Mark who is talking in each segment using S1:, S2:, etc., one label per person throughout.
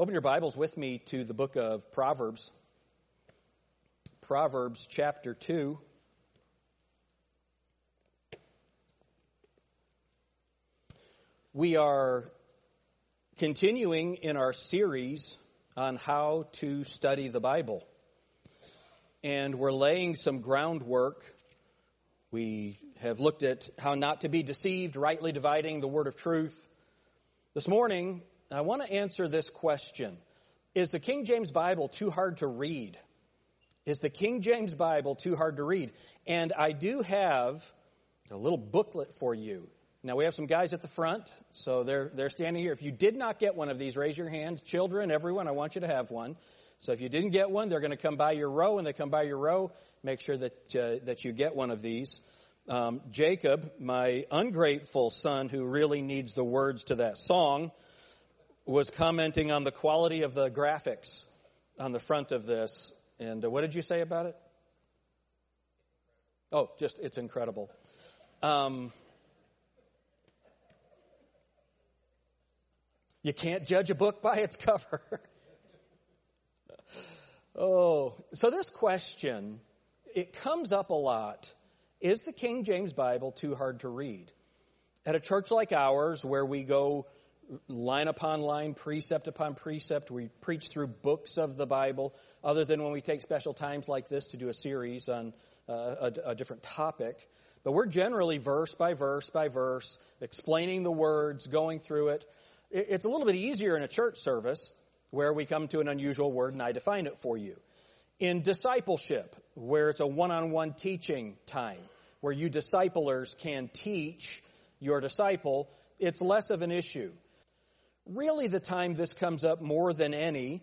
S1: Open your Bibles with me to the book of Proverbs. Proverbs chapter 2. We are continuing in our series on how to study the Bible. And we're laying some groundwork. We have looked at how not to be deceived, rightly dividing the word of truth. This morning, I want to answer this question. Is the King James Bible too hard to read? Is the King James Bible too hard to read? And I do have a little booklet for you. Now we have some guys at the front, so they're, they're standing here. If you did not get one of these, raise your hands. Children, everyone, I want you to have one. So if you didn't get one, they're going to come by your row. and they come by your row, make sure that, uh, that you get one of these. Um, Jacob, my ungrateful son who really needs the words to that song, was commenting on the quality of the graphics on the front of this. And uh, what did you say about it? Oh, just, it's incredible. Um, You can't judge a book by its cover. oh, so this question, it comes up a lot. Is the King James Bible too hard to read? At a church like ours, where we go line upon line, precept upon precept, we preach through books of the Bible, other than when we take special times like this to do a series on uh, a, a different topic. But we're generally verse by verse by verse, explaining the words, going through it. It's a little bit easier in a church service where we come to an unusual word and I define it for you. In discipleship, where it's a one-on-one teaching time, where you disciplers can teach your disciple, it's less of an issue. Really the time this comes up more than any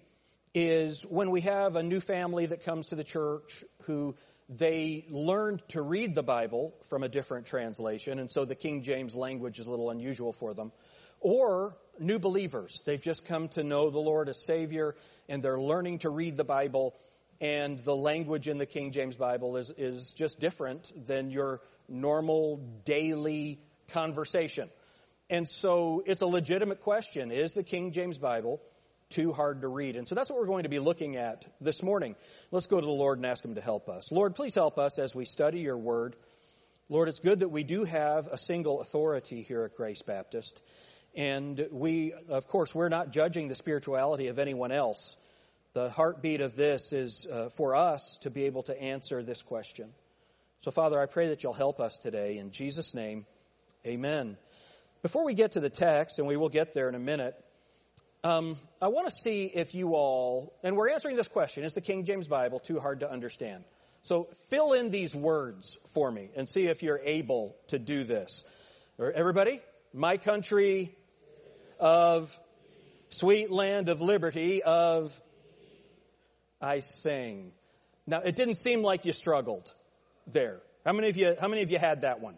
S1: is when we have a new family that comes to the church who they learned to read the Bible from a different translation, and so the King James language is a little unusual for them. Or new believers. They've just come to know the Lord as Savior and they're learning to read the Bible and the language in the King James Bible is, is just different than your normal daily conversation. And so it's a legitimate question. Is the King James Bible too hard to read? And so that's what we're going to be looking at this morning. Let's go to the Lord and ask Him to help us. Lord, please help us as we study your word. Lord, it's good that we do have a single authority here at Grace Baptist. And we, of course, we're not judging the spirituality of anyone else. The heartbeat of this is uh, for us to be able to answer this question. So, Father, I pray that you'll help us today. In Jesus' name, amen. Before we get to the text, and we will get there in a minute, um, I want to see if you all, and we're answering this question, is the King James Bible too hard to understand? So fill in these words for me and see if you're able to do this. Everybody? My country of sweet land of liberty of I sing. Now it didn't seem like you struggled there. How many of you, how many of you had that one?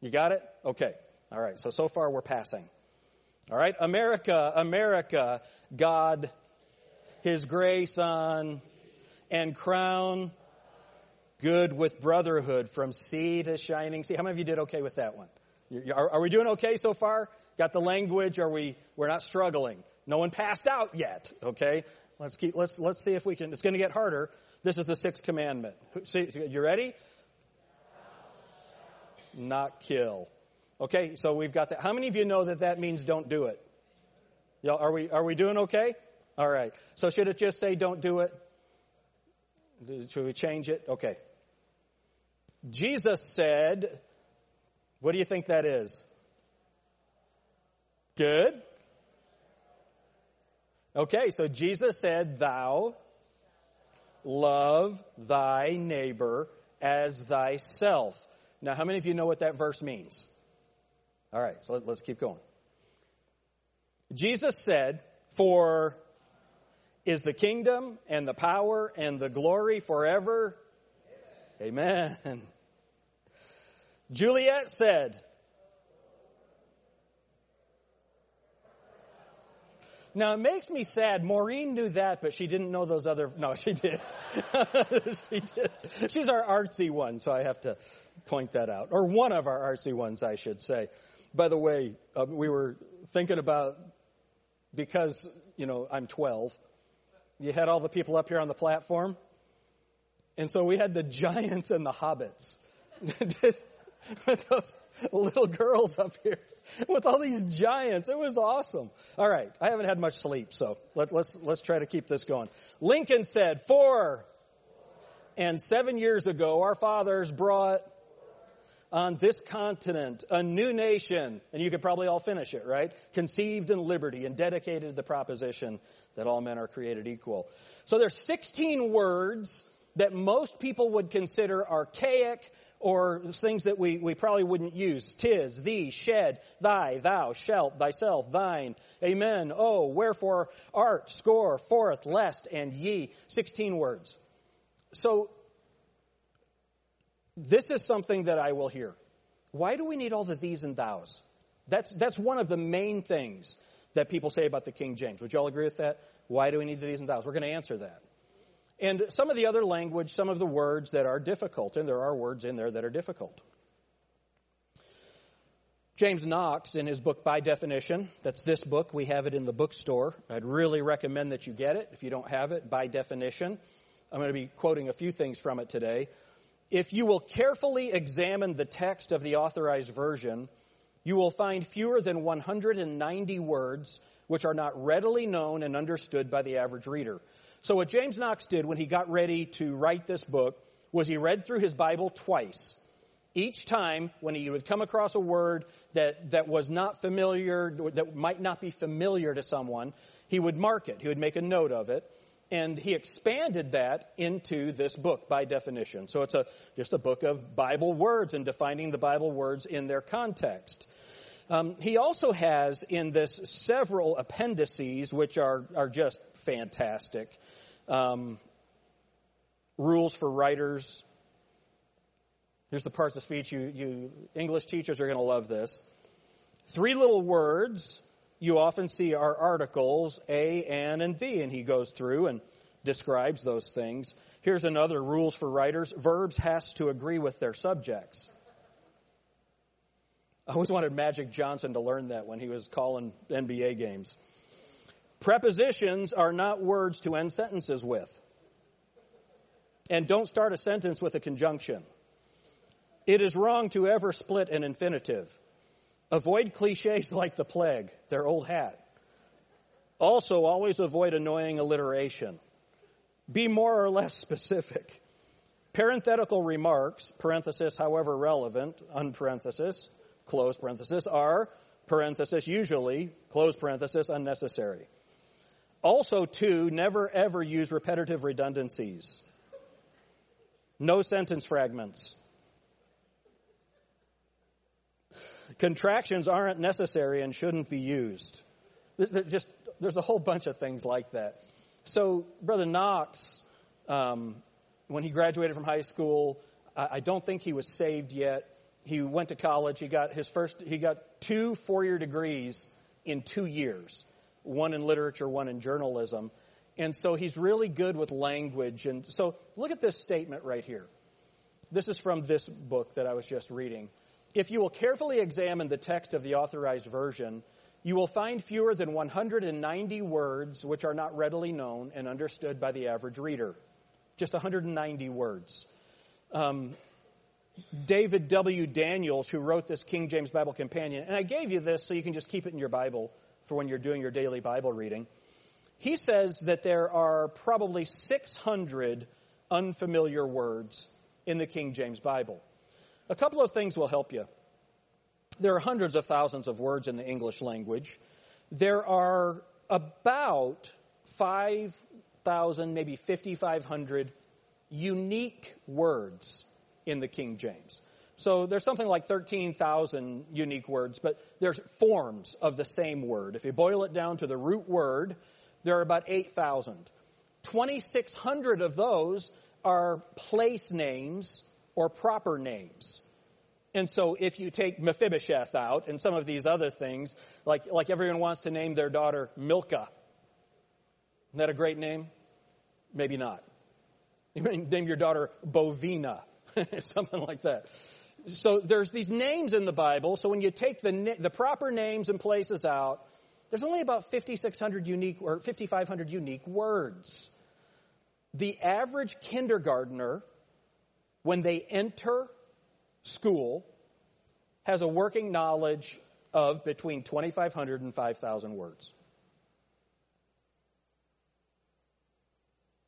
S1: You got it? Okay. All right. So, so far we're passing. All right. America, America, God, His grace on and crown good with brotherhood from sea to shining sea. How many of you did okay with that one? Are, are we doing okay so far? Got the language? Are we, we're not struggling. No one passed out yet, okay? Let's keep, let's, let's see if we can, it's gonna get harder. This is the sixth commandment. See, you ready? Not kill. Okay, so we've got that. How many of you know that that means don't do it? Y'all, are we, are we doing okay? Alright. So should it just say don't do it? Should we change it? Okay. Jesus said, what do you think that is? Good. Okay, so Jesus said, Thou love thy neighbor as thyself. Now, how many of you know what that verse means? All right, so let, us keep going. Jesus said, For is the kingdom and the power and the glory forever? Amen. Amen. Juliet said, Now it makes me sad. Maureen knew that, but she didn't know those other. No, she did. she did. She's our artsy one, so I have to point that out, or one of our artsy ones, I should say. By the way, uh, we were thinking about because you know, I'm 12. You had all the people up here on the platform. And so we had the giants and the hobbits. those little girls up here with all these giants. It was awesome. All right. I haven't had much sleep, so let, let's, let's try to keep this going. Lincoln said, four and seven years ago, our fathers brought on this continent a new nation, and you could probably all finish it, right? Conceived in liberty and dedicated to the proposition that all men are created equal. So there's 16 words that most people would consider archaic or things that we, we probably wouldn't use. Tis, thee, shed, thy, thou, shalt, thyself, thine, amen, oh, wherefore, art, score, forth, lest, and ye. 16 words. So, this is something that I will hear. Why do we need all the these and thous? That's, that's one of the main things that people say about the King James. Would you all agree with that? Why do we need the these and thous? We're going to answer that. And some of the other language, some of the words that are difficult, and there are words in there that are difficult. James Knox, in his book By Definition, that's this book, we have it in the bookstore. I'd really recommend that you get it if you don't have it, By Definition. I'm going to be quoting a few things from it today. If you will carefully examine the text of the authorized version, you will find fewer than 190 words which are not readily known and understood by the average reader. So what James Knox did when he got ready to write this book was he read through his Bible twice. Each time when he would come across a word that, that was not familiar, that might not be familiar to someone, he would mark it. He would make a note of it. And he expanded that into this book by definition. So it's a, just a book of Bible words and defining the Bible words in their context. Um, he also has in this several appendices, which are, are just fantastic. Um, rules for writers. Here's the parts of speech you, you English teachers are going to love this. Three little words you often see are articles, a, an, and the, and he goes through and describes those things. Here's another rules for writers. Verbs has to agree with their subjects. I always wanted Magic Johnson to learn that when he was calling NBA games. Prepositions are not words to end sentences with. And don't start a sentence with a conjunction. It is wrong to ever split an infinitive. Avoid cliches like the plague, their old hat. Also, always avoid annoying alliteration. Be more or less specific. Parenthetical remarks, parenthesis, however relevant, unparenthesis, close parenthesis, are, parenthesis, usually, close parenthesis, unnecessary. Also, two, never ever use repetitive redundancies. No sentence fragments. Contractions aren't necessary and shouldn't be used. Just, there's a whole bunch of things like that. So, Brother Knox, um, when he graduated from high school, I, I don't think he was saved yet. He went to college. He got his first, he got two four-year degrees in two years one in literature, one in journalism. And so he's really good with language. And so look at this statement right here. This is from this book that I was just reading. If you will carefully examine the text of the authorized version, you will find fewer than 190 words which are not readily known and understood by the average reader. Just 190 words. Um, David W. Daniels, who wrote this King James Bible Companion, and I gave you this so you can just keep it in your Bible for when you're doing your daily Bible reading. He says that there are probably 600 unfamiliar words in the King James Bible. A couple of things will help you. There are hundreds of thousands of words in the English language. There are about 5,000, maybe 5,500 unique words in the King James. So there's something like 13,000 unique words, but there's forms of the same word. If you boil it down to the root word, there are about 8,000. 2,600 of those are place names or proper names. And so if you take Mephibosheth out and some of these other things, like, like everyone wants to name their daughter Milcah. Isn't that a great name? Maybe not. You may name your daughter Bovina, something like that so there's these names in the Bible. So when you take the, the proper names and places out, there's only about 5,600 unique or 5,500 unique words. The average kindergartner, when they enter school, has a working knowledge of between 2,500 and 5,000 words.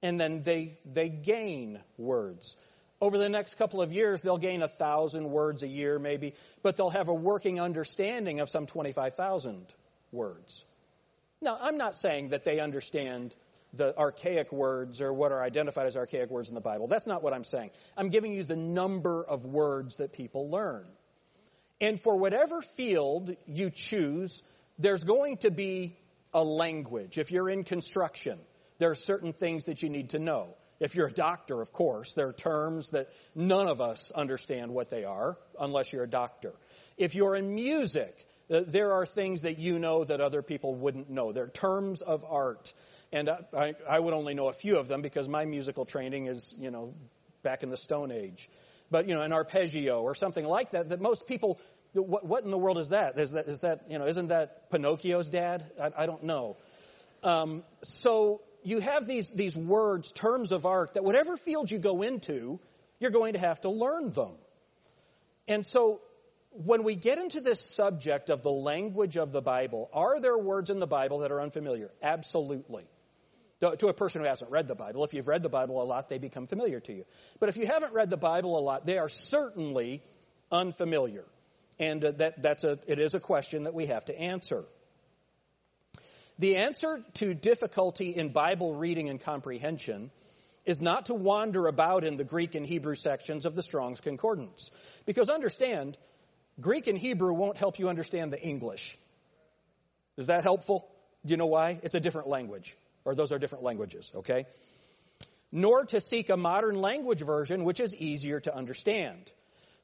S1: And then they, they gain words. Over the next couple of years, they'll gain a thousand words a year maybe, but they'll have a working understanding of some 25,000 words. Now, I'm not saying that they understand the archaic words or what are identified as archaic words in the Bible. That's not what I'm saying. I'm giving you the number of words that people learn. And for whatever field you choose, there's going to be a language. If you're in construction, there are certain things that you need to know. If you're a doctor, of course, there are terms that none of us understand what they are unless you're a doctor. If you're in music, uh, there are things that you know that other people wouldn't know. There are terms of art. And I, I would only know a few of them because my musical training is, you know, back in the Stone Age. But, you know, an arpeggio or something like that, that most people, what, what in the world is that? Is that, is that, you know, isn't that Pinocchio's dad? I, I don't know. Um, so you have these, these words, terms of art, that whatever field you go into, you're going to have to learn them. And so when we get into this subject of the language of the Bible, are there words in the Bible that are unfamiliar? Absolutely. To a person who hasn't read the Bible, if you've read the Bible a lot, they become familiar to you. But if you haven't read the Bible a lot, they are certainly unfamiliar. And uh, that, that's a, it is a question that we have to answer. The answer to difficulty in Bible reading and comprehension is not to wander about in the Greek and Hebrew sections of the Strong's Concordance. Because understand, Greek and Hebrew won't help you understand the English. Is that helpful? Do you know why? It's a different language, or those are different languages, okay? Nor to seek a modern language version which is easier to understand.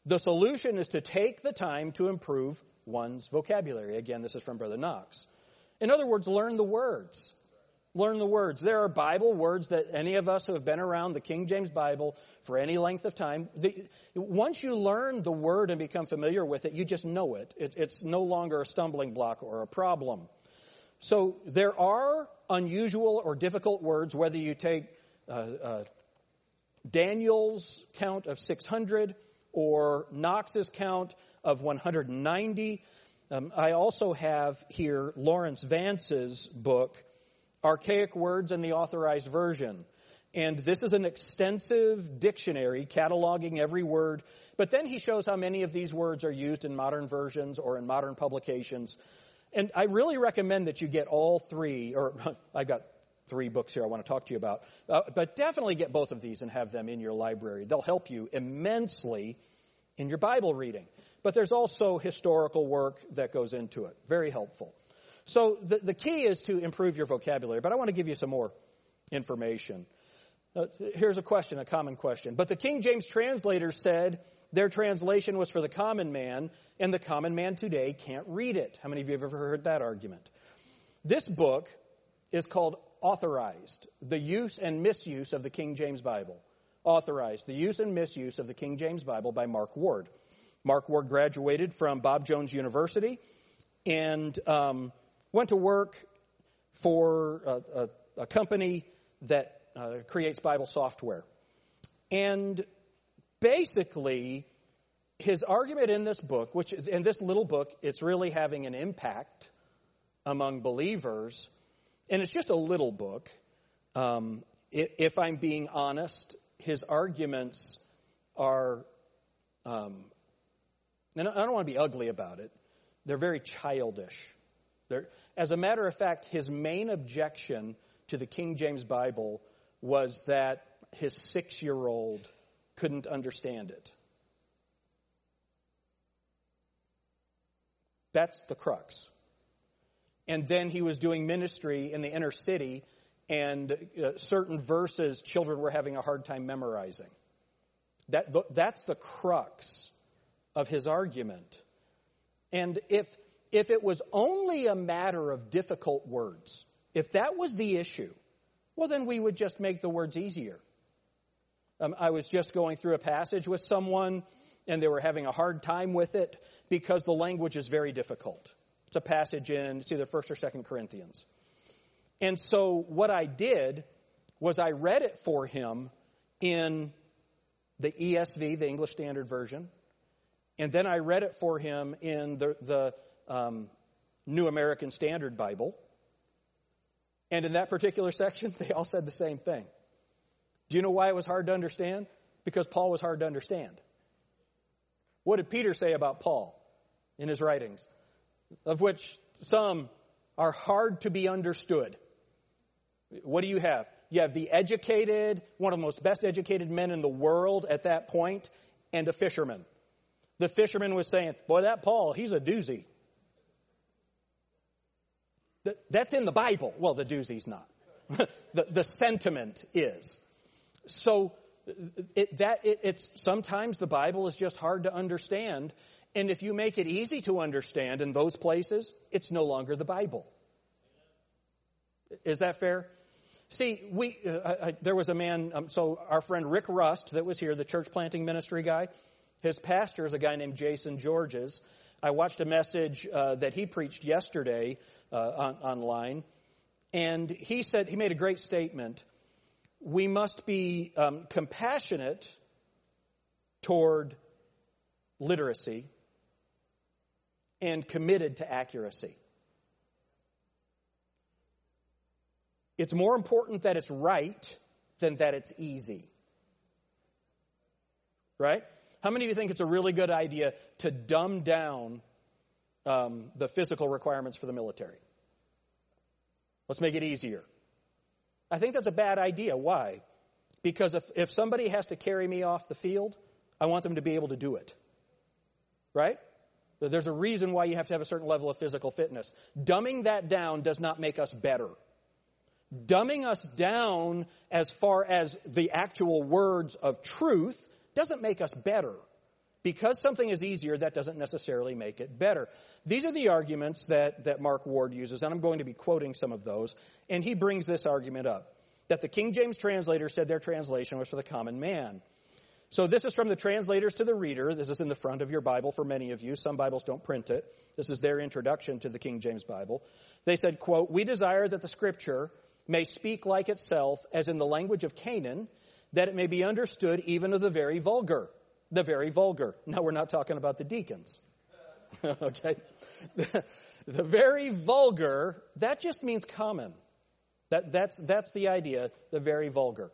S1: The solution is to take the time to improve one's vocabulary. Again, this is from Brother Knox. In other words, learn the words. Learn the words. There are Bible words that any of us who have been around the King James Bible for any length of time, the, once you learn the word and become familiar with it, you just know it. it. It's no longer a stumbling block or a problem. So there are unusual or difficult words, whether you take uh, uh, Daniel's count of 600 or Knox's count of 190 um, I also have here Laurence Vance's book, Archaic Words and the Authorized Version. And this is an extensive dictionary cataloging every word, but then he shows how many of these words are used in modern versions or in modern publications. And I really recommend that you get all three, or I've got three books here I want to talk to you about, uh, but definitely get both of these and have them in your library. They'll help you immensely in your Bible reading but there's also historical work that goes into it. Very helpful. So the, the key is to improve your vocabulary, but I want to give you some more information. Uh, here's a question, a common question. But the King James translators said their translation was for the common man, and the common man today can't read it. How many of you have ever heard that argument? This book is called Authorized, the use and misuse of the King James Bible. Authorized, the use and misuse of the King James Bible by Mark Ward. Mark Ward graduated from Bob Jones University and um, went to work for a, a, a company that uh, creates Bible software. And basically, his argument in this book, which is in this little book, it's really having an impact among believers, and it's just a little book. Um, if I'm being honest, his arguments are um, and I don't want to be ugly about it. They're very childish. They're, as a matter of fact, his main objection to the King James Bible was that his six year old couldn't understand it. That's the crux. And then he was doing ministry in the inner city, and uh, certain verses children were having a hard time memorizing. That, that's the crux of his argument. And if, if it was only a matter of difficult words, if that was the issue, well, then we would just make the words easier. Um, I was just going through a passage with someone and they were having a hard time with it because the language is very difficult. It's a passage in, it's either 1st or 2nd Corinthians. And so what I did was I read it for him in the ESV, the English Standard Version, and then I read it for him in the, the um, New American Standard Bible. And in that particular section, they all said the same thing. Do you know why it was hard to understand? Because Paul was hard to understand. What did Peter say about Paul in his writings? Of which some are hard to be understood. What do you have? You have the educated, one of the most best educated men in the world at that point, and a fisherman. The fisherman was saying, Boy, that Paul, he's a doozy. That's in the Bible. Well, the doozy's not. the, the sentiment is. So it, that it, it's sometimes the Bible is just hard to understand, and if you make it easy to understand in those places, it's no longer the Bible. Is that fair? See, we uh, there was a man. Um, so our friend Rick Rust that was here, the church planting ministry guy. His pastor is a guy named Jason Georges. I watched a message uh, that he preached yesterday uh, on, online, and he said he made a great statement. We must be um, compassionate toward literacy and committed to accuracy. It's more important that it's right than that it's easy. Right? How many of you think it's a really good idea to dumb down um, the physical requirements for the military? Let's make it easier. I think that's a bad idea. Why? Because if, if somebody has to carry me off the field, I want them to be able to do it. Right? There's a reason why you have to have a certain level of physical fitness. Dumbing that down does not make us better dumbing us down as far as the actual words of truth doesn't make us better. Because something is easier, that doesn't necessarily make it better. These are the arguments that, that Mark Ward uses, and I'm going to be quoting some of those. And he brings this argument up that the King James translator said their translation was for the common man. So this is from the translators to the reader. This is in the front of your Bible for many of you. Some Bibles don't print it. This is their introduction to the King James Bible. They said, quote, We desire that the scripture may speak like itself as in the language of Canaan, that it may be understood even of the very vulgar. The very vulgar. Now we're not talking about the deacons. okay? The, the, very vulgar, that just means common. That, that's, that's the idea, the very vulgar.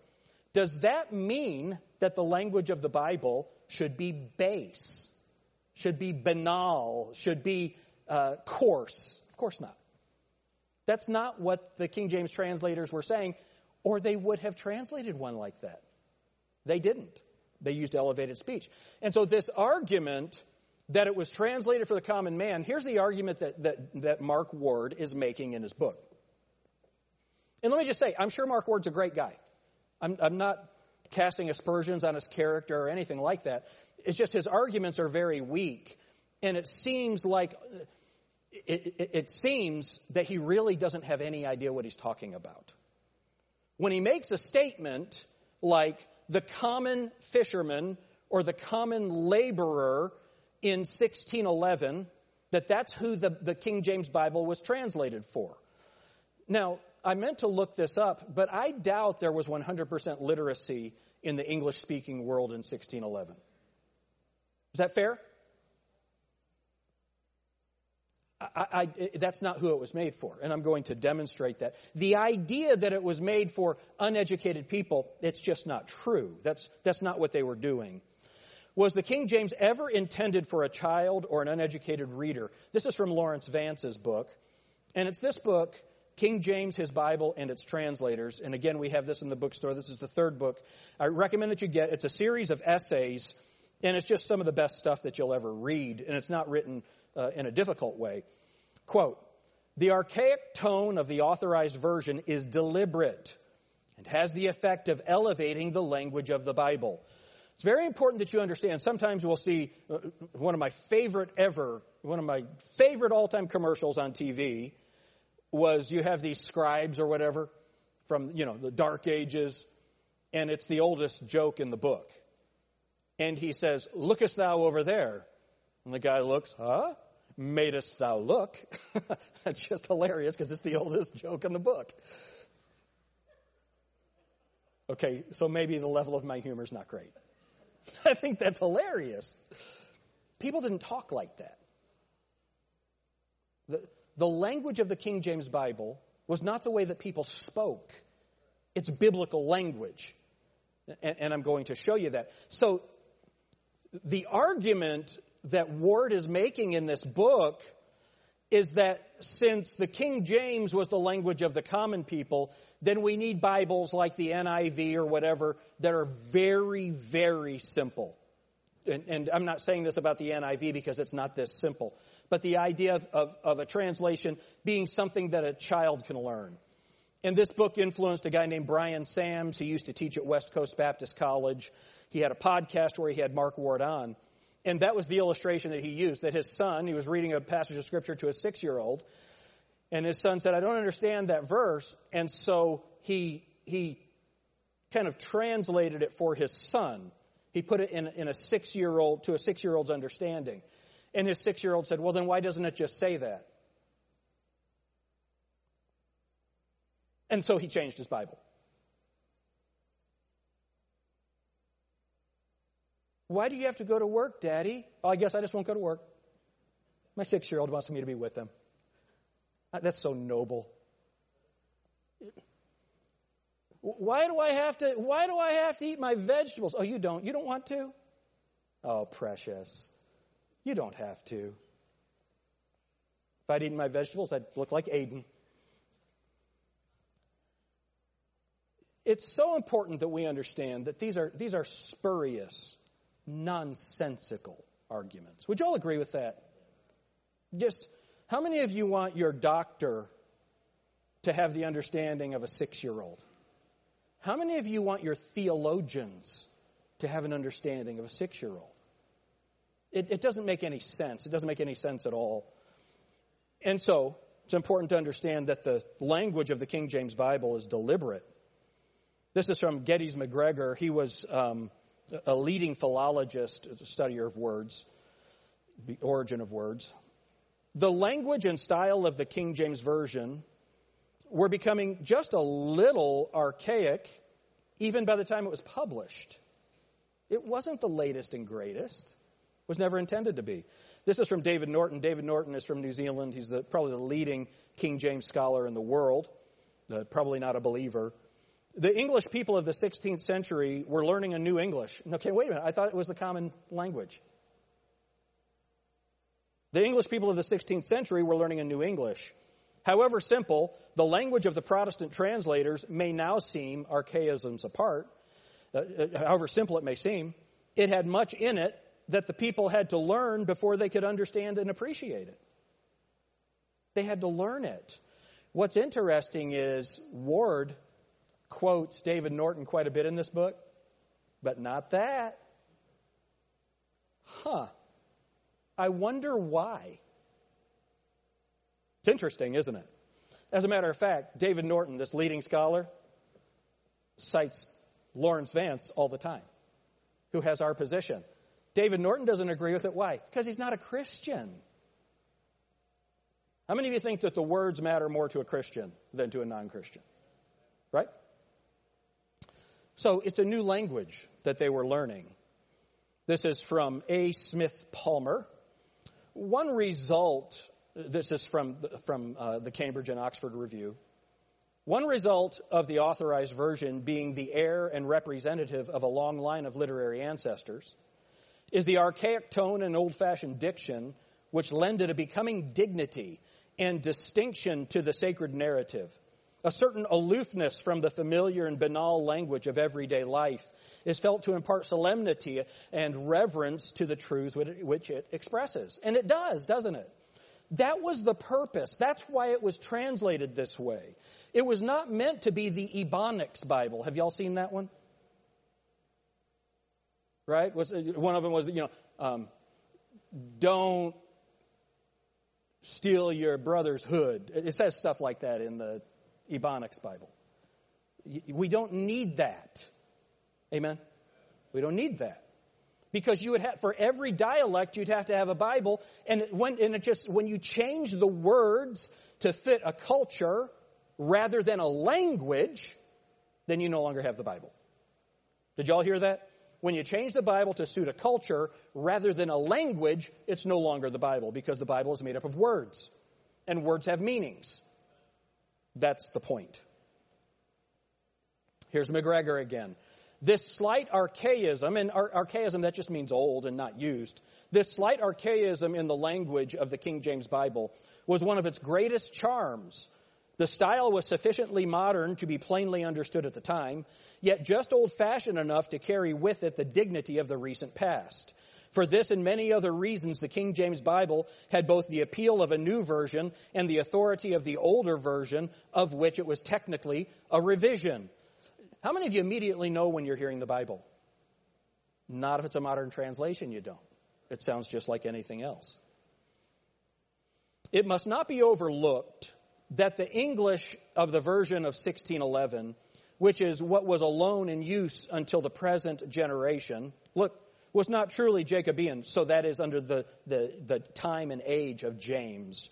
S1: Does that mean that the language of the Bible should be base, should be banal, should be uh, coarse? Of course not. That's not what the King James translators were saying, or they would have translated one like that. They didn't. They used elevated speech. And so this argument that it was translated for the common man, here's the argument that, that, that Mark Ward is making in his book. And let me just say, I'm sure Mark Ward's a great guy. I'm, I'm not casting aspersions on his character or anything like that. It's just his arguments are very weak. And it seems like it, it, it, seems that he really doesn't have any idea what he's talking about. When he makes a statement like the common fisherman or the common laborer in 1611, that that's who the, the King James Bible was translated for. Now, I meant to look this up, but I doubt there was 100% literacy in the English speaking world in 1611. Is that fair? I, I, that's not who it was made for, and I'm going to demonstrate that. The idea that it was made for uneducated people, it's just not true. That's, that's not what they were doing. Was the King James ever intended for a child or an uneducated reader? This is from Laurence Vance's book, and it's this book, King James, His Bible, and its translators. And again, we have this in the bookstore. This is the third book. I recommend that you get. It's a series of essays, and it's just some of the best stuff that you'll ever read, and it's not written uh, in a difficult way. Quote, the archaic tone of the authorized version is deliberate and has the effect of elevating the language of the Bible. It's very important that you understand. Sometimes we'll see uh, one of my favorite ever, one of my favorite all-time commercials on TV was you have these scribes or whatever from, you know, the dark ages, and it's the oldest joke in the book. And he says, lookest thou over there? And the guy looks, huh? madest thou look. That's just hilarious because it's the oldest joke in the book. Okay, so maybe the level of my humor is not great. I think that's hilarious. People didn't talk like that. The, the language of the King James Bible was not the way that people spoke. It's biblical language. And, and I'm going to show you that. So, the argument that Ward is making in this book is that since the King James was the language of the common people, then we need Bibles like the NIV or whatever that are very, very simple. And, and, I'm not saying this about the NIV because it's not this simple, but the idea of, of, of a translation being something that a child can learn. And this book influenced a guy named Brian Sams. He used to teach at West Coast Baptist College. He had a podcast where he had Mark Ward on. And that was the illustration that he used, that his son, he was reading a passage of scripture to a six-year-old, and his son said, I don't understand that verse. And so he, he kind of translated it for his son. He put it in, in a six-year-old, to a six-year-old's understanding. And his six-year-old said, well, then why doesn't it just say that? And so he changed his Bible. Why do you have to go to work, Daddy? Well, I guess I just won't go to work. My six year old wants me to be with him. Uh, that's so noble. Why do I have to, why do I have to eat my vegetables? Oh, you don't. You don't want to? Oh, precious. You don't have to. If I'd eaten my vegetables, I'd look like Aiden. It's so important that we understand that these are, these are spurious, nonsensical arguments. Would you all agree with that? Just, how many of you want your doctor to have the understanding of a six year old? How many of you want your theologians to have an understanding of a six year old? It, it, doesn't make any sense. It doesn't make any sense at all. And so, it's important to understand that the language of the King James Bible is deliberate. This is from Geddes McGregor. He was um, a leading philologist, a studier of words, the origin of words. The language and style of the King James Version were becoming just a little archaic even by the time it was published. It wasn't the latest and greatest. It was never intended to be. This is from David Norton. David Norton is from New Zealand. He's the, probably the leading King James scholar in the world. Uh, probably not a believer. The English people of the 16th century were learning a new English. Okay, wait a minute. I thought it was the common language. The English people of the 16th century were learning a new English. However simple, the language of the Protestant translators may now seem archaisms apart. Uh, uh, however simple it may seem, it had much in it that the people had to learn before they could understand and appreciate it. They had to learn it. What's interesting is Ward quotes David Norton quite a bit in this book, but not that. Huh. I wonder why. It's interesting, isn't it? As a matter of fact, David Norton, this leading scholar, cites Laurence Vance all the time, who has our position. David Norton doesn't agree with it. Why? Because he's not a Christian. How many of you think that the words matter more to a Christian than to a non Christian? Right? So it's a new language that they were learning. This is from A. Smith Palmer. One result, this is from, from uh, the Cambridge and Oxford Review. One result of the authorized version being the heir and representative of a long line of literary ancestors is the archaic tone and old fashioned diction which lended a becoming dignity and distinction to the sacred narrative. A certain aloofness from the familiar and banal language of everyday life is felt to impart solemnity and reverence to the truths which it expresses. And it does, doesn't it? That was the purpose. That's why it was translated this way. It was not meant to be the Ebonics Bible. Have y'all seen that one? Right? Was one of them was you know um, don't steal your brother's hood. It says stuff like that in the Ebonics Bible. We don't need that. Amen? We don't need that. because you would have for every dialect you'd have to have a Bible, and when and it just when you change the words to fit a culture rather than a language, then you no longer have the Bible. Did y'all hear that? When you change the Bible to suit a culture rather than a language, it's no longer the Bible because the Bible is made up of words, and words have meanings. That's the point. Here's MacGregor again. This slight archaism, and archaism that just means old and not used, this slight archaism in the language of the King James Bible was one of its greatest charms. The style was sufficiently modern to be plainly understood at the time, yet just old fashioned enough to carry with it the dignity of the recent past. For this and many other reasons, the King James Bible had both the appeal of a new version and the authority of the older version, of which it was technically a revision. How many of you immediately know when you're hearing the Bible? Not if it's a modern translation, you don't. It sounds just like anything else. It must not be overlooked that the English of the version of 1611, which is what was alone in use until the present generation, look, was not truly Jacobean, so that is under the, the, the time and age of James,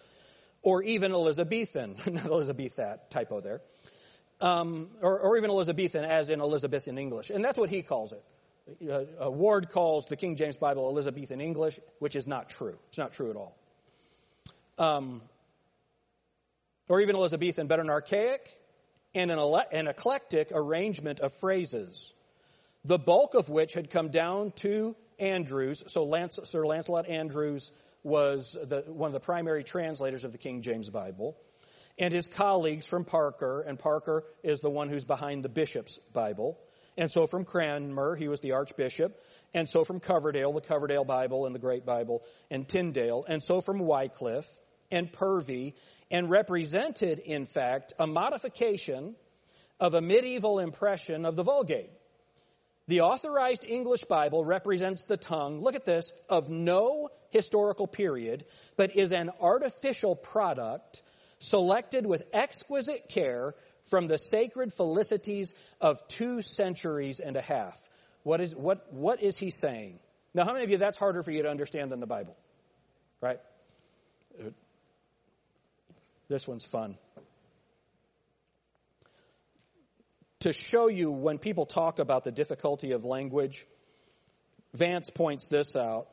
S1: or even Elizabethan, not Elizabethat, typo there um, or, or, even Elizabethan, as in Elizabethan English. And that's what he calls it. Uh, uh, Ward calls the King James Bible Elizabethan English, which is not true. It's not true at all. Um, or even Elizabethan, but an archaic and an, ele- an eclectic arrangement of phrases, the bulk of which had come down to Andrewes. So Lance, Sir Lancelot Andrewes was the, one of the primary translators of the King James Bible and his colleagues from Parker, and Parker is the one who's behind the bishop's Bible. And so from Cranmer, he was the archbishop. And so from Coverdale, the Coverdale Bible and the Great Bible, and Tyndale. And so from Wycliffe and Purvey, and represented, in fact, a modification of a medieval impression of the Vulgate. The authorized English Bible represents the tongue, look at this, of no historical period, but is an artificial product selected with exquisite care from the sacred felicities of two centuries and a half. What is, what, what is he saying? Now, how many of you that's harder for you to understand than the Bible? Right? This one's fun. To show you when people talk about the difficulty of language, Vance points this out.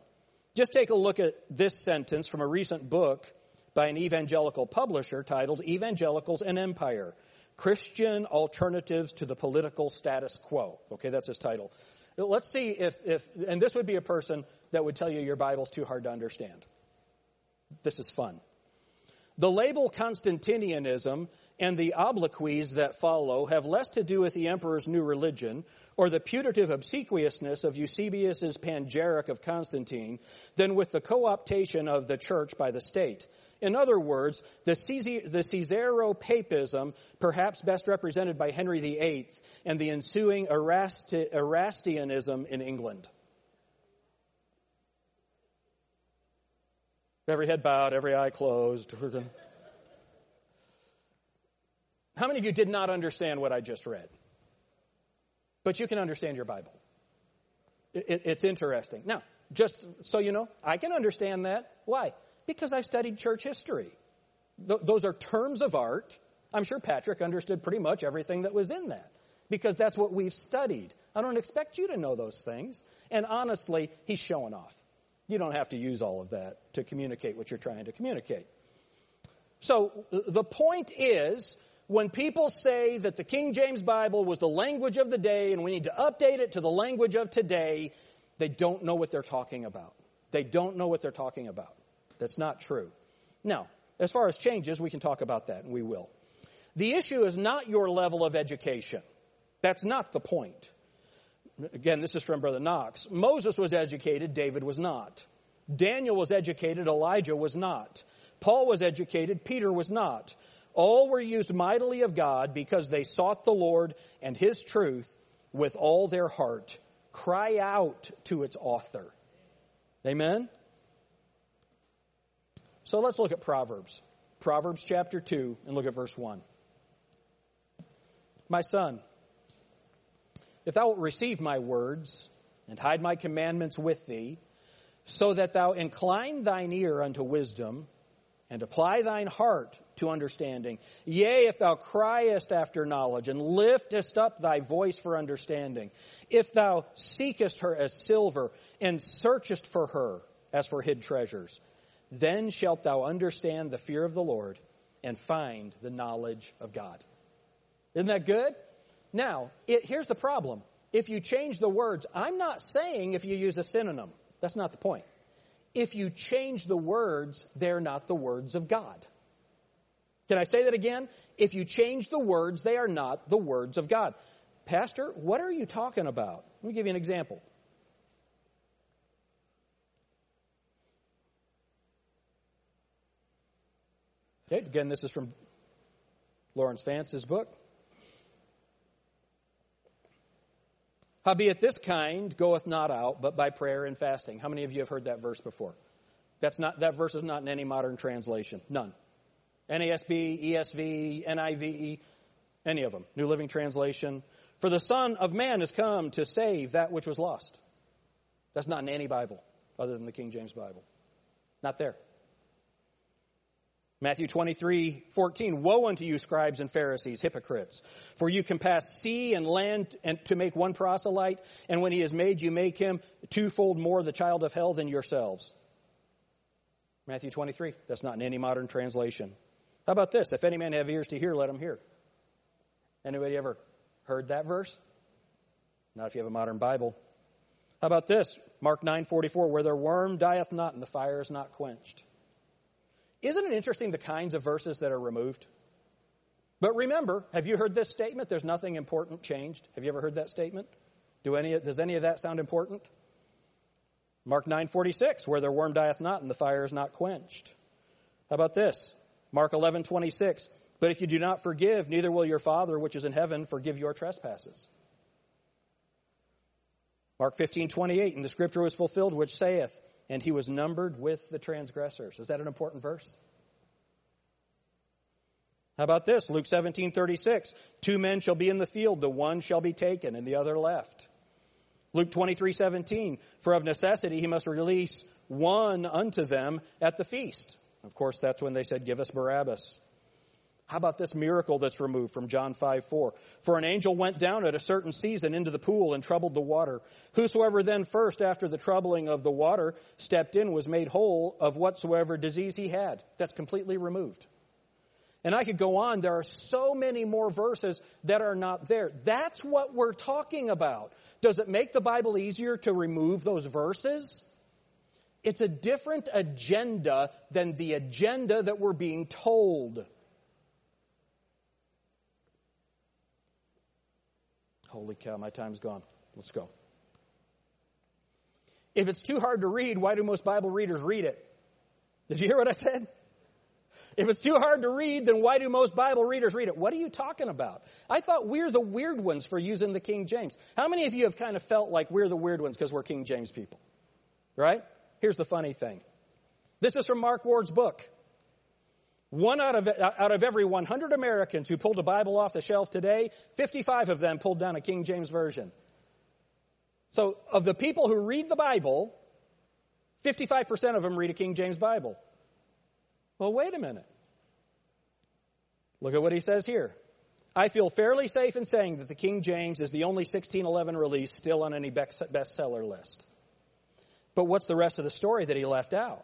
S1: Just take a look at this sentence from a recent book by an evangelical publisher titled Evangelicals and Empire Christian Alternatives to the Political Status Quo. Okay, that's his title. Let's see if, if, and this would be a person that would tell you your Bible's too hard to understand. This is fun. The label Constantinianism and the obloquies that follow have less to do with the emperor's new religion or the putative obsequiousness of Eusebius's panegyric of Constantine than with the co-optation of the church by the state. In other words, the, Caesaro-papism, perhaps best represented by Henry VIII, and the ensuing Erastianism in England. Every head bowed, every eye closed. How many of you did not understand what I just read? But you can understand your Bible. it's interesting. Now, just so you know, I can understand that. Why? Because I've studied church history. Th- those are terms of art. I'm sure Patrick understood pretty much everything that was in that because that's what we've studied. I don't expect you to know those things. And honestly, he's showing off. You don't have to use all of that to communicate what you're trying to communicate. So the point is, when people say that the King James Bible was the language of the day and we need to update it to the language of today, they don't know what they're talking about. They don't know what they're talking about. That's not true. Now, as far as changes, we can talk about that, and we will. The issue is not your level of education. That's not the point. Again, this is from Brother Knox. Moses was educated, David was not. Daniel was educated, Elijah was not. Paul was educated, Peter was not. All were used mightily of God because they sought the Lord and His truth with all their heart. Cry out to its author. Amen? So let's look at Proverbs. Proverbs chapter 2 and look at verse 1. My son, if thou wilt receive my words and hide my commandments with thee, so that thou incline thine ear unto wisdom, and apply thine heart to understanding. Yea, if thou criest after knowledge, and liftest up thy voice for understanding, if thou seekest her as silver, and searchest for her as for hid treasures, then shalt thou understand the fear of the Lord, and find the knowledge of God. Isn't that good? Now, it, here's the problem. If you change the words, I'm not saying if you use a synonym. That's not the point. If you change the words, they're not the words of God. Can I say that again? If you change the words, they are not the words of God. Pastor, what are you talking about? Let me give you an example. Okay, again, this is from Laurence Vance's book. Howbeit this kind goeth not out, but by prayer and fasting. How many of you have heard that verse before? That's not, that verse is not in any modern translation. None. NASB, ESV, NIV, any of them. New Living Translation. For the Son of Man has come to save that which was lost. That's not in any Bible other than the King James Bible. Not there. Matthew 23, 14. Woe unto you, scribes and Pharisees, hypocrites! For you can pass sea and land and to make one proselyte, and when he is made, you make him twofold more the child of hell than yourselves. Matthew 23. That's not in any modern translation. How about this? If any man have ears to hear, let him hear. Anybody ever heard that verse? Not if you have a modern Bible. How about this? Mark 9:44 where their worm dieth not and the fire is not quenched. Isn't it interesting the kinds of verses that are removed? But remember, have you heard this statement? There's nothing important changed. Have you ever heard that statement? Do any, does any of that sound important? Mark 9:46, where their worm dieth not and the fire is not quenched. How about this? Mark 11:26, but if you do not forgive, neither will your Father which is in heaven forgive your trespasses. Mark 15:28, and the scripture was fulfilled which saith, and he was numbered with the transgressors. Is that an important verse? How about this? Luke 17, 36. Two men shall be in the field, the one shall be taken and the other left. Luke 23, 17. For of necessity he must release one unto them at the feast. Of course, that's when they said, give us Barabbas. How about this miracle that's removed from John 5 4? For an angel went down at a certain season into the pool and troubled the water. Whosoever then first, after the troubling of the water, stepped in was made whole of whatsoever disease he had. That's completely removed. And I could go on. There are so many more verses that are not there. That's what we're talking about. Does it make the Bible easier to remove those verses? It's a different agenda than the agenda that we're being told. Holy cow, my time's gone. Let's go. If it's too hard to read, why do most Bible readers read it? Did you hear what I said? If it's too hard to read, then why do most Bible readers read it? What are you talking about? I thought we're the weird ones for using the King James. How many of you have kind of felt like we're the weird ones because we're King James people? Right? Here's the funny thing. This is from Mark Ward's book. One out of, out of every 100 Americans who pulled a Bible off the shelf today, 55 of them pulled down a King James Version. So, of the people who read the Bible, 55% of them read a King James Bible. Well, wait a minute. Look at what he says here. I feel fairly safe in saying that the King James is the only 1611 release still on any bestseller list. But what's the rest of the story that he left out?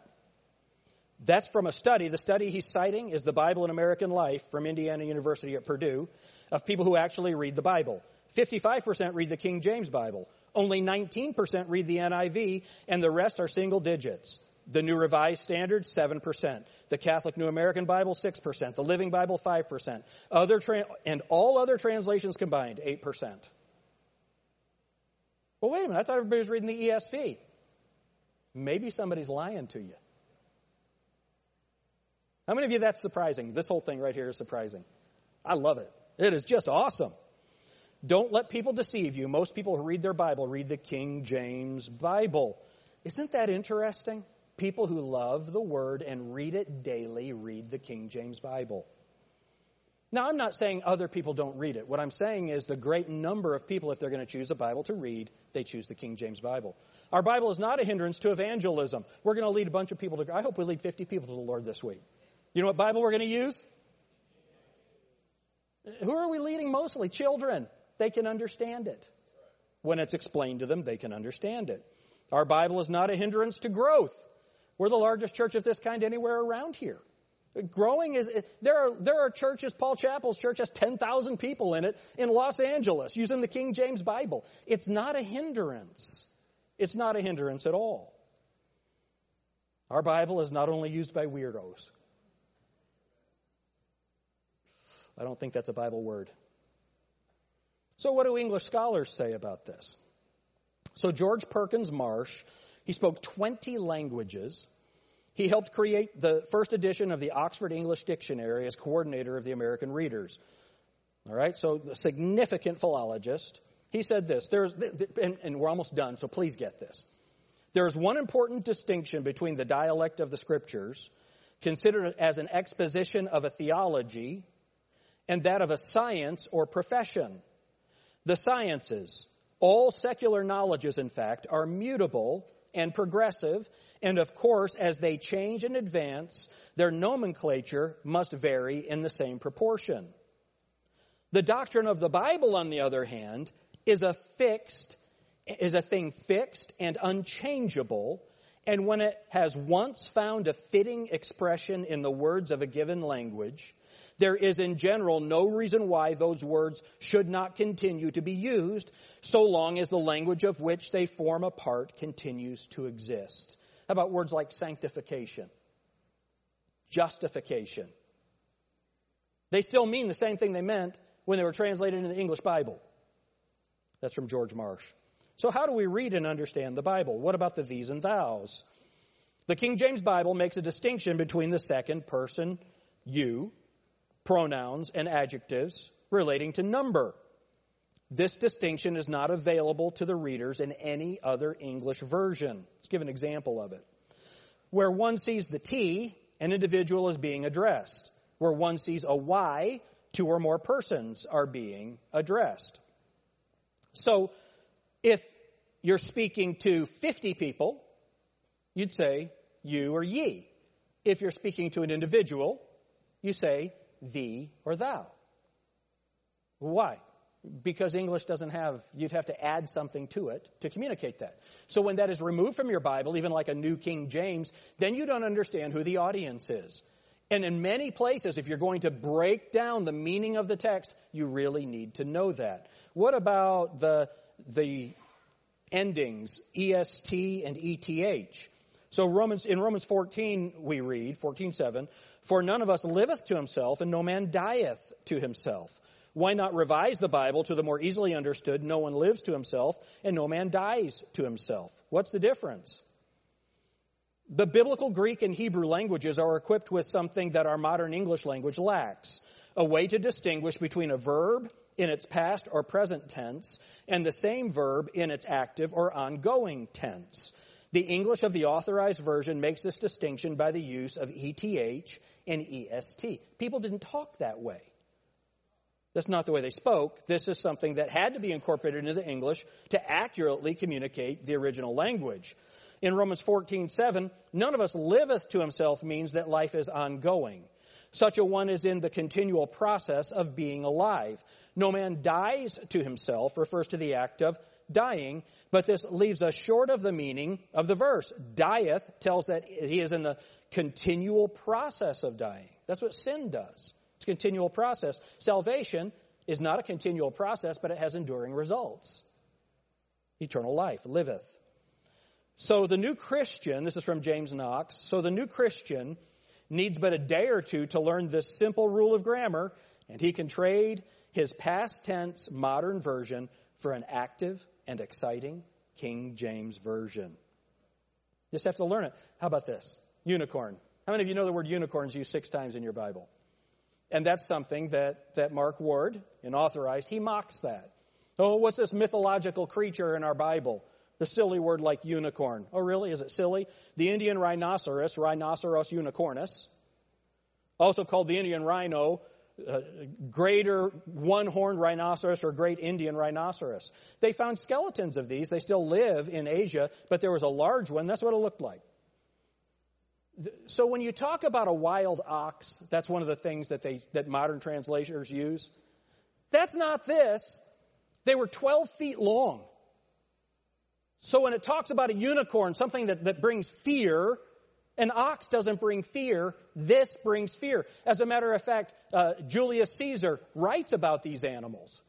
S1: That's from a study. The study he's citing is the Bible in American Life from Indiana University at Purdue of people who actually read the Bible. 55% read the King James Bible. Only 19% read the NIV, and the rest are single digits. The New Revised Standard, 7%. The Catholic New American Bible, 6%. The Living Bible, 5%. Other tra- and all other translations combined, 8%. Well, wait a minute. I thought everybody was reading the ESV. Maybe somebody's lying to you. How many of you that's surprising? This whole thing right here is surprising. I love it. It is just awesome. Don't let people deceive you. Most people who read their Bible read the King James Bible. Isn't that interesting? People who love the Word and read it daily read the King James Bible. Now, I'm not saying other people don't read it. What I'm saying is the great number of people, if they're going to choose a Bible to read, they choose the King James Bible. Our Bible is not a hindrance to evangelism. We're going to lead a bunch of people to, I hope we lead 50 people to the Lord this week. You know what Bible we're going to use? Who are we leading mostly? Children. They can understand it. When it's explained to them, they can understand it. Our Bible is not a hindrance to growth. We're the largest church of this kind anywhere around here. Growing is, there are, there are churches, Paul Chappell's church has 10,000 people in it in Los Angeles using the King James Bible. It's not a hindrance. It's not a hindrance at all. Our Bible is not only used by weirdos. I don't think that's a Bible word. So, what do English scholars say about this? So, George Perkins Marsh, he spoke 20 languages. He helped create the first edition of the Oxford English Dictionary as coordinator of the American Readers. All right, so a significant philologist. He said this, there's, and, and we're almost done, so please get this. There's one important distinction between the dialect of the scriptures, considered as an exposition of a theology, and that of a science or profession. The sciences, all secular knowledges, in fact, are mutable and progressive, and of course, as they change and advance, their nomenclature must vary in the same proportion. The doctrine of the Bible, on the other hand, is a fixed, is a thing fixed and unchangeable, and when it has once found a fitting expression in the words of a given language, there is in general no reason why those words should not continue to be used so long as the language of which they form a part continues to exist. How about words like sanctification? Justification. They still mean the same thing they meant when they were translated into the English Bible. That's from George Marsh. So, how do we read and understand the Bible? What about the these and thous? The King James Bible makes a distinction between the second person, you, pronouns, and adjectives relating to number. This distinction is not available to the readers in any other English version. Let's give an example of it. Where one sees the T, an individual is being addressed. Where one sees a Y, two or more persons are being addressed. So if you're speaking to 50 people, you'd say you or ye. If you're speaking to an individual, you say thee or thou. Why? Because English doesn't have, you'd have to add something to it to communicate that. So when that is removed from your Bible, even like a New King James, then you don't understand who the audience is. And in many places, if you're going to break down the meaning of the text, you really need to know that. What about the, the endings, EST and ETH? So Romans, in Romans 14, we read, 14.7, For none of us liveth to himself, and no man dieth to himself. Why not revise the Bible to the more easily understood, no one lives to himself, and no man dies to himself? What's the difference? The biblical Greek and Hebrew languages are equipped with something that our modern English language lacks. A way to distinguish between a verb in its past or present tense and the same verb in its active or ongoing tense. The English of the authorized version makes this distinction by the use of ETH and EST. People didn't talk that way. That's not the way they spoke. This is something that had to be incorporated into the English to accurately communicate the original language in Romans 14, 7, none of us liveth to himself means that life is ongoing. Such a one is in the continual process of being alive. No man dies to himself refers to the act of dying, but this leaves us short of the meaning of the verse. Dieth tells that he is in the continual process of dying. That's what sin does. It's a continual process. Salvation is not a continual process, but it has enduring results. Eternal life liveth. So the new Christian, this is from James Knox, so the new Christian needs but a day or two to learn this simple rule of grammar, and he can trade his past tense modern version for an active and exciting King James version. Just have to learn it. How about this? Unicorn. How many of you know the word unicorns used six times in your Bible? And that's something that, that Mark Ward, in Authorized, he mocks that. Oh, what's this mythological creature in our Bible? The silly word like unicorn. Oh, really? Is it silly? The Indian rhinoceros, Rhinoceros unicornis, also called the Indian rhino, uh, greater one-horned rhinoceros or great Indian rhinoceros. They found skeletons of these. They still live in Asia, but there was a large one. That's what it looked like. So when you talk about a wild ox, that's one of the things that they, that modern translators use. That's not this. They were 12 feet long. So when it talks about a unicorn, something that, that brings fear, an ox doesn't bring fear. This brings fear. As a matter of fact, uh, Julius Caesar writes about these animals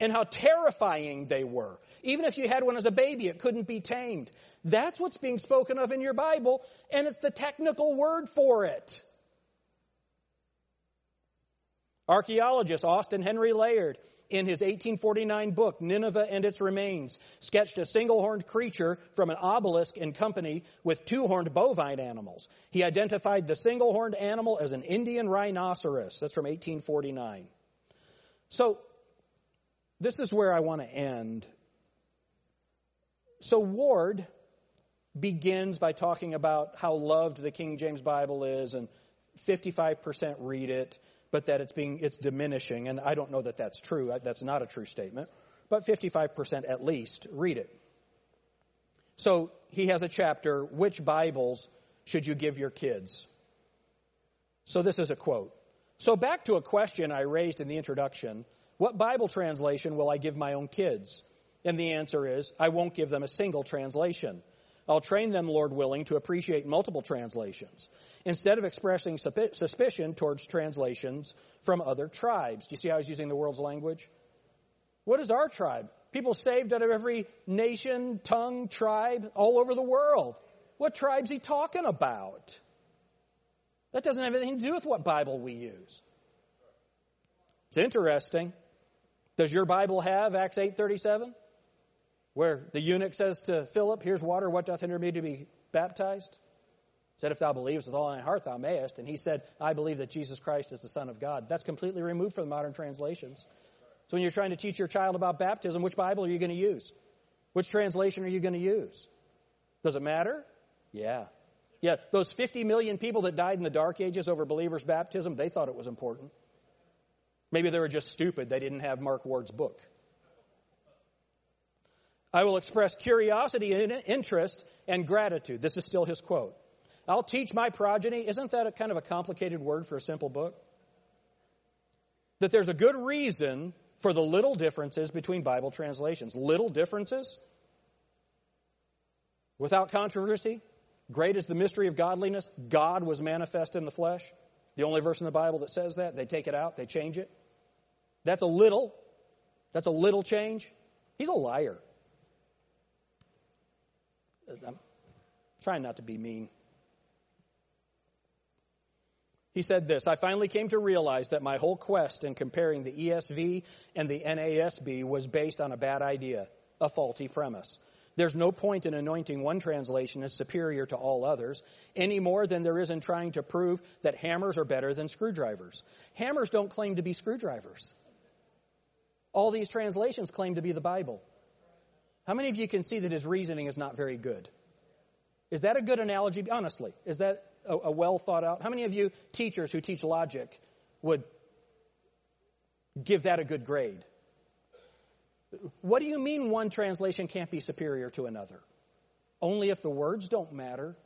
S1: and how terrifying they were. Even if you had one as a baby, it couldn't be tamed. That's what's being spoken of in your Bible, and it's the technical word for it. Archaeologist Austin Henry Layard, in his 1849 book, Nineveh and Its Remains, sketched a single-horned creature from an obelisk in company with two-horned bovine animals. He identified the single-horned animal as an Indian rhinoceros. That's from 1849. So, this is where I want to end. So Ward begins by talking about how loved the King James Bible is and 55% read it, but that it's being, it's diminishing. And I don't know that that's true. That's not a true statement. But 55% at least read it. So he has a chapter, which Bibles should you give your kids? So this is a quote. So back to a question I raised in the introduction. What Bible translation will I give my own kids? And the answer is, I won't give them a single translation. I'll train them, Lord willing, to appreciate multiple translations instead of expressing suspicion towards translations from other tribes. Do you see how he's using the world's language? What is our tribe? People saved out of every nation, tongue, tribe, all over the world. What tribe's he talking about? That doesn't have anything to do with what Bible we use. It's interesting. Does your Bible have Acts 8:37? Where the eunuch says to Philip, Here's water, what doth hinder me to be baptized? He Said, If thou believest with all thy heart, thou mayest. And he said, I believe that Jesus Christ is the Son of God. That's completely removed from the modern translations. So when you're trying to teach your child about baptism, which Bible are you going to use? Which translation are you going to use? Does it matter? Yeah. Yeah, those 50 million people that died in the dark ages over believers' baptism, they thought it was important. Maybe they were just stupid. They didn't have Mark Ward's book. I will express curiosity and interest and gratitude. This is still his quote. I'll teach my progeny. Isn't that a kind of a complicated word for a simple book? That there's a good reason for the little differences between Bible translations. Little differences? Without controversy? Great is the mystery of godliness. God was manifest in the flesh. The only verse in the Bible that says that. They take it out, they change it. That's a little. That's a little change. He's a liar. I'm trying not to be mean. He said this I finally came to realize that my whole quest in comparing the ESV and the NASB was based on a bad idea, a faulty premise. There's no point in anointing one translation as superior to all others, any more than there is in trying to prove that hammers are better than screwdrivers. Hammers don't claim to be screwdrivers. All these translations claim to be the Bible. How many of you can see that his reasoning is not very good? Is that a good analogy? Honestly, is that a, a well thought out? How many of you teachers who teach logic would give that a good grade? What do you mean one translation can't be superior to another? Only if the words don't matter.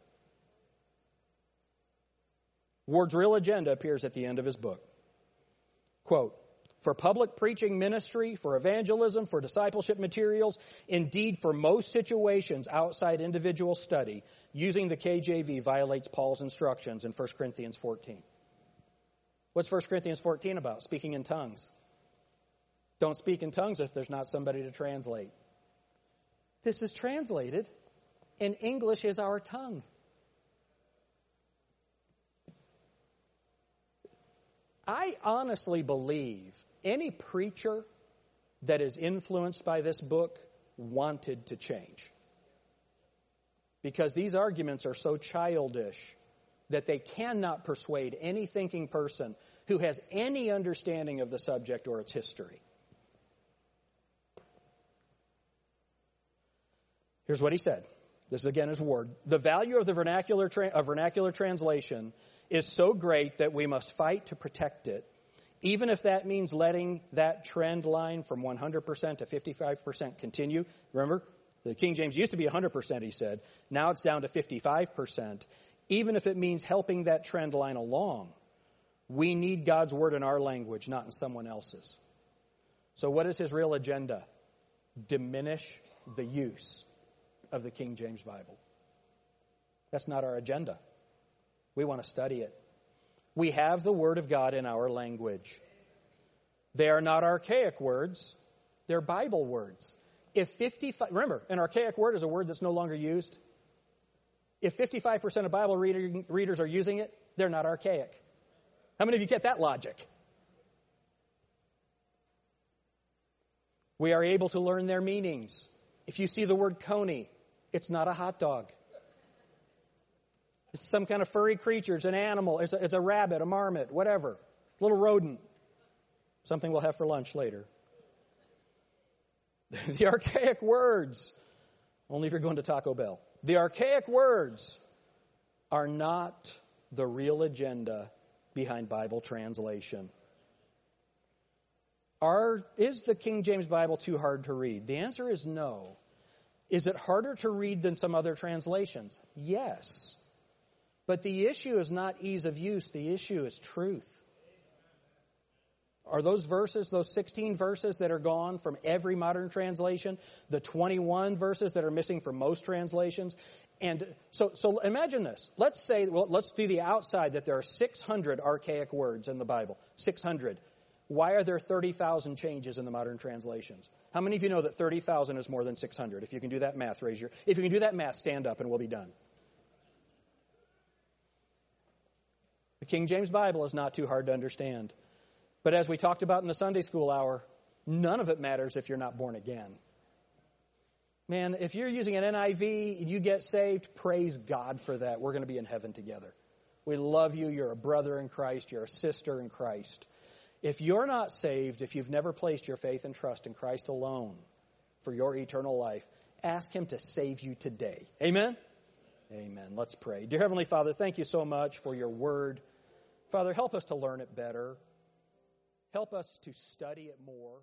S1: Ward's real agenda appears at the end of his book. Quote, for public preaching ministry, for evangelism, for discipleship materials, indeed for most situations outside individual study, using the KJV violates Paul's instructions in 1 Corinthians 14. What's 1 Corinthians 14 about? Speaking in tongues. Don't speak in tongues if there's not somebody to translate. This is translated, and English is our tongue. I honestly believe any preacher that is influenced by this book wanted to change. Because these arguments are so childish that they cannot persuade any thinking person who has any understanding of the subject or its history. Here's what he said. This is again his word. The value of the vernacular, tra- of vernacular translation is so great that we must fight to protect it even if that means letting that trend line from 100% to 55% continue. Remember, the King James used to be 100%, he said. Now it's down to 55%. Even if it means helping that trend line along, we need God's word in our language, not in someone else's. So, what is his real agenda? Diminish the use of the King James Bible. That's not our agenda. We want to study it. We have the Word of God in our language. They are not archaic words, they're Bible words. If 55, remember, an archaic word is a word that's no longer used. If 55% of Bible reader, readers are using it, they're not archaic. How many of you get that logic? We are able to learn their meanings. If you see the word coney, it's not a hot dog. It's some kind of furry creature. It's an animal. It's a, it's a rabbit, a marmot, whatever. Little rodent. Something we'll have for lunch later. the archaic words, only if you're going to Taco Bell. The archaic words are not the real agenda behind Bible translation. Are, is the King James Bible too hard to read? The answer is no. Is it harder to read than some other translations? Yes. But the issue is not ease of use, the issue is truth. Are those verses, those 16 verses that are gone from every modern translation, the 21 verses that are missing from most translations? And so, so imagine this. Let's say, well, let's do the outside that there are 600 archaic words in the Bible. 600. Why are there 30,000 changes in the modern translations? How many of you know that 30,000 is more than 600? If you can do that math, raise your, if you can do that math, stand up and we'll be done. The King James Bible is not too hard to understand. But as we talked about in the Sunday school hour, none of it matters if you're not born again. Man, if you're using an NIV and you get saved, praise God for that. We're going to be in heaven together. We love you. You're a brother in Christ. You're a sister in Christ. If you're not saved, if you've never placed your faith and trust in Christ alone for your eternal life, ask Him to save you today. Amen? Amen. Let's pray. Dear Heavenly Father, thank you so much for your word. Father, help us to learn it better. Help us to study it more.